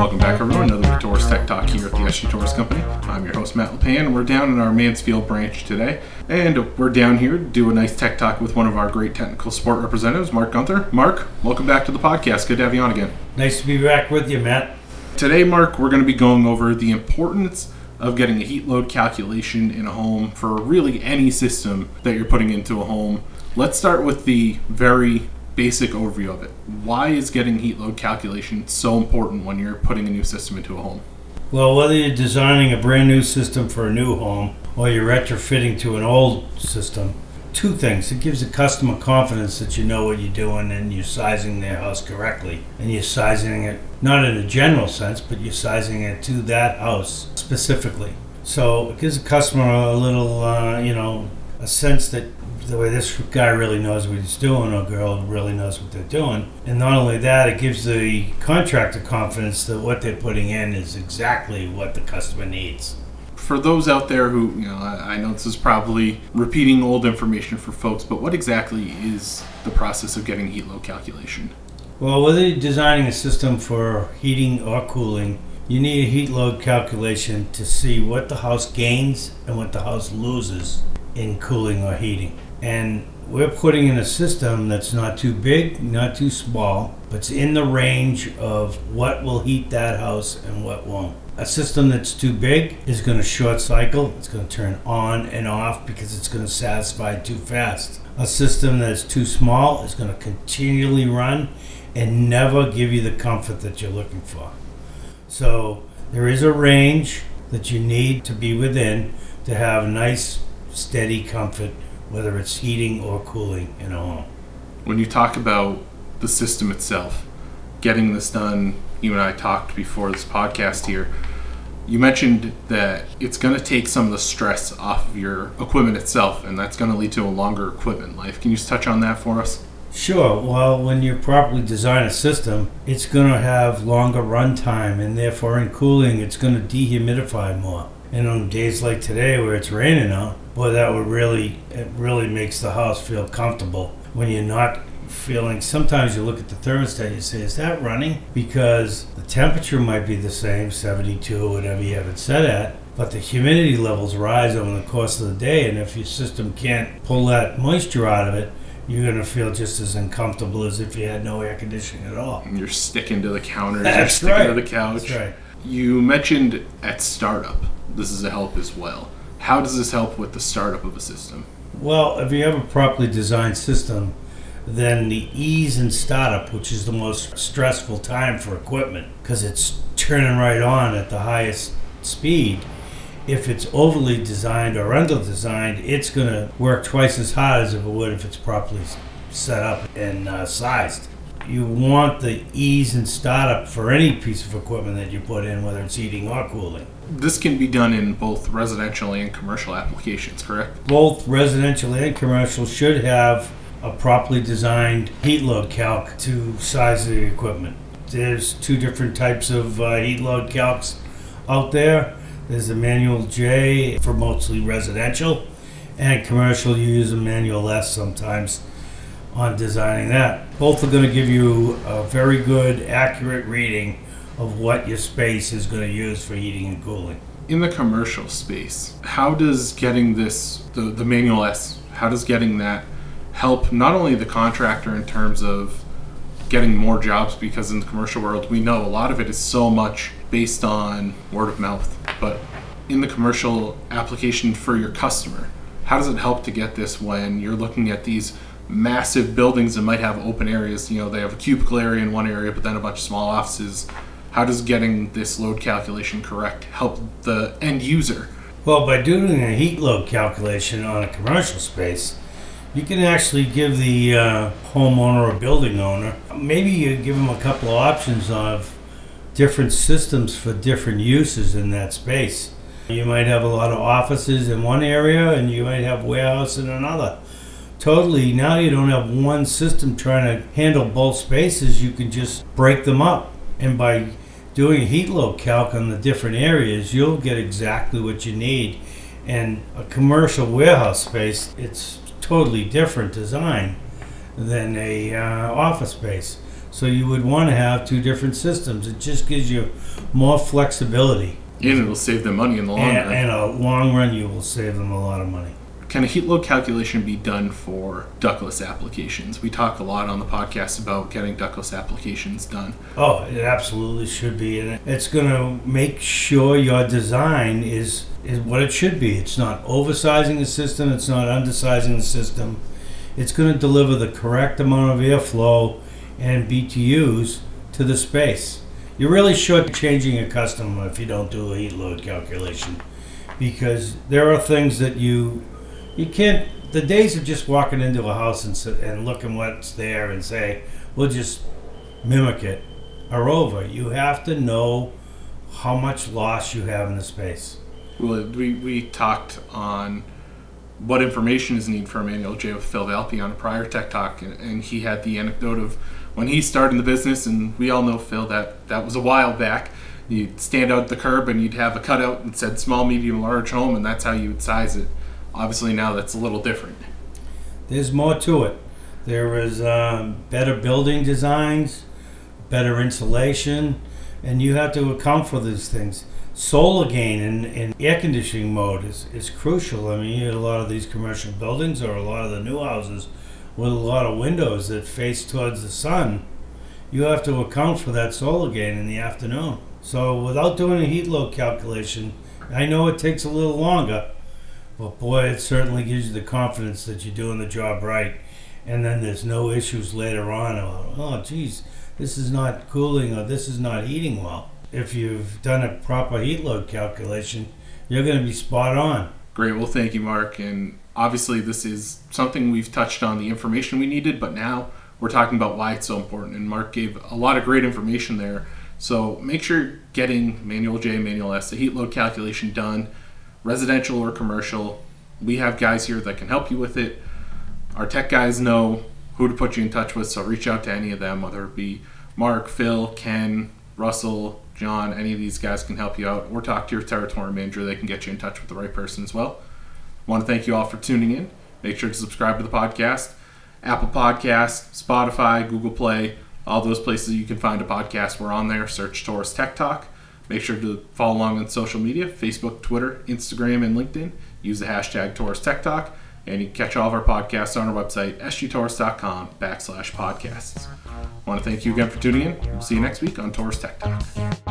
Welcome back, everyone. Another Torrice Tech Talk here at the SG Torrice Company. I'm your host, Matt LePan. And we're down in our Mansfield branch today, and we're down here to do a nice tech talk with one of our great technical support representatives, Mark Gunther. Mark, welcome back to the podcast. Good to have you on again. Nice to be back with you, Matt. Today, Mark, we're going to be going over the importance of getting a heat load calculation in a home for really any system that you're putting into a home. Let's start with the very basic overview of it. Why is getting heat load calculation so important when you're putting a new system into a home? Well, whether you're designing a brand new system for a new home or you're retrofitting to an old system, two things. It gives the customer confidence that you know what you're doing and you're sizing their house correctly. And you're sizing it not in a general sense, but you're sizing it to that house specifically. So it gives the customer a little, uh, you know, a sense that the way this guy really knows what he's doing or girl really knows what they're doing. And not only that, it gives the contractor confidence that what they're putting in is exactly what the customer needs. For those out there who, you know, I I know this is probably repeating old information for folks, but what exactly is the process of getting heat load calculation? Well, whether you're designing a system for heating or cooling, you need a heat load calculation to see what the house gains and what the house loses in cooling or heating. And we're putting in a system that's not too big, not too small, but it's in the range of what will heat that house and what won't. A system that's too big is going to short cycle, it's going to turn on and off because it's going to satisfy too fast. A system that's too small is going to continually run and never give you the comfort that you're looking for. So there is a range that you need to be within to have nice, steady comfort, whether it's heating or cooling in a home. When you talk about the system itself, getting this done, you and I talked before this podcast here. You mentioned that it's going to take some of the stress off of your equipment itself, and that's going to lead to a longer equipment life. Can you just touch on that for us? Sure. Well, when you properly design a system, it's going to have longer runtime, and therefore, in cooling, it's going to dehumidify more. And on days like today, where it's raining out, boy, that would really it really makes the house feel comfortable when you're not feeling. Sometimes you look at the thermostat, and you say, "Is that running?" Because the temperature might be the same, 72, whatever you have it set at, but the humidity levels rise over the course of the day, and if your system can't pull that moisture out of it, you're going to feel just as uncomfortable as if you had no air conditioning at all. You're sticking to the counters, That's you're sticking right. to the couch. That's right. You mentioned at startup, this is a help as well. How does this help with the startup of a system? Well, if you have a properly designed system, then the ease in startup, which is the most stressful time for equipment, because it's turning right on at the highest speed. If it's overly designed or under designed, it's going to work twice as hard as if it would if it's properly set up and uh, sized. You want the ease and startup for any piece of equipment that you put in, whether it's heating or cooling. This can be done in both residential and commercial applications, correct? both residential and commercial should have a properly designed heat load calc to size the equipment. There's two different types of uh, heat load calcs out there. There's the manual J for mostly residential, and commercial you use a manual S sometimes on designing that. Both are going to give you a very good, accurate reading of what your space is going to use for heating and cooling. In the commercial space, how does getting this, the, the manual S, how does getting that help not only the contractor in terms of getting more jobs because in the commercial world we know a lot of it is so much based on word of mouth but in the commercial application for your customer how does it help to get this when you're looking at these massive buildings that might have open areas you know they have a cubicle area in one area but then a bunch of small offices how does getting this load calculation correct help the end user Well, by doing a heat load calculation on a commercial space, you can actually give the uh, homeowner or building owner, maybe you give them a couple of options of different systems for different uses in that space. You might have a lot of offices in one area and you might have warehouse in another. Totally, now you don't have one system trying to handle both spaces, you can just break them up. And by doing a heat load calc on the different areas, you'll get exactly what you need. And a commercial warehouse space, it's totally different design than a uh, office space. So you would want to have two different systems. It just gives you more flexibility. And it'll save them money in the long And, run. and a long run, you will save them a lot of money. Can a heat load calculation be done for ductless applications? We talk a lot on the podcast about getting ductless applications done. Oh, it absolutely should be, and it's going to make sure your design is is what it should be. It's not oversizing the system. It's not undersizing the system. It's going to deliver the correct amount of airflow and BTUs to the space. You're really shortchanging a customer if you don't do a heat load calculation, because there are things that you you can't. The days of just walking into a house and and looking what's there and say, "We'll just mimic it," are over. You have to know how much loss you have in the space. Well, we, we talked on what information is needed for a manual J with Phil Valpy on a prior Tech Talk, and, and he had the anecdote of when he started in the business, and we all know Phil that that was a while back. You'd stand out the curb and you'd have a cutout and said small, medium, large home, and that's how you would size it. Obviously, now that's a little different. There's more to it. There is um, better building designs, better insulation, and you have to account for these things. Solar gain in, in air conditioning mode is, is crucial. I mean, you get a lot of these commercial buildings or a lot of the new houses with a lot of windows that face towards the sun. You have to account for that solar gain in the afternoon. So, without doing a heat load calculation, I know it takes a little longer, but boy, it certainly gives you the confidence that you're doing the job right. And then there's no issues later on oh, geez, this is not cooling or this is not heating well. If you've done a proper heat load calculation, you're going to be spot on. Great. Well, thank you, Mark. And obviously, this is something we've touched on the information we needed, but now we're talking about why it's so important. And Mark gave a lot of great information there. So make sure you're getting Manual J, Manual S, the heat load calculation done, residential or commercial. We have guys here that can help you with it. Our tech guys know who to put you in touch with, so reach out to any of them, whether it be Mark, Phil, Ken, Russell, John, any of these guys can help you out, or talk to your territory manager. They can get you in touch with the right person as well. I want to thank you all for tuning in. Make sure to subscribe to the podcast. Apple Podcast, Spotify, Google Play, all those places you can find a podcast. We're on there. Search Torrice Tech Talk. Make sure to follow along on social media Facebook, Twitter, Instagram, and LinkedIn. Use the hashtag Torrice Tech Talk. And you can catch all of our podcasts on our website, sgtorrice.com backslash podcasts. I want to thank you again for tuning in. We'll see you next week on Torrice Tech Talk.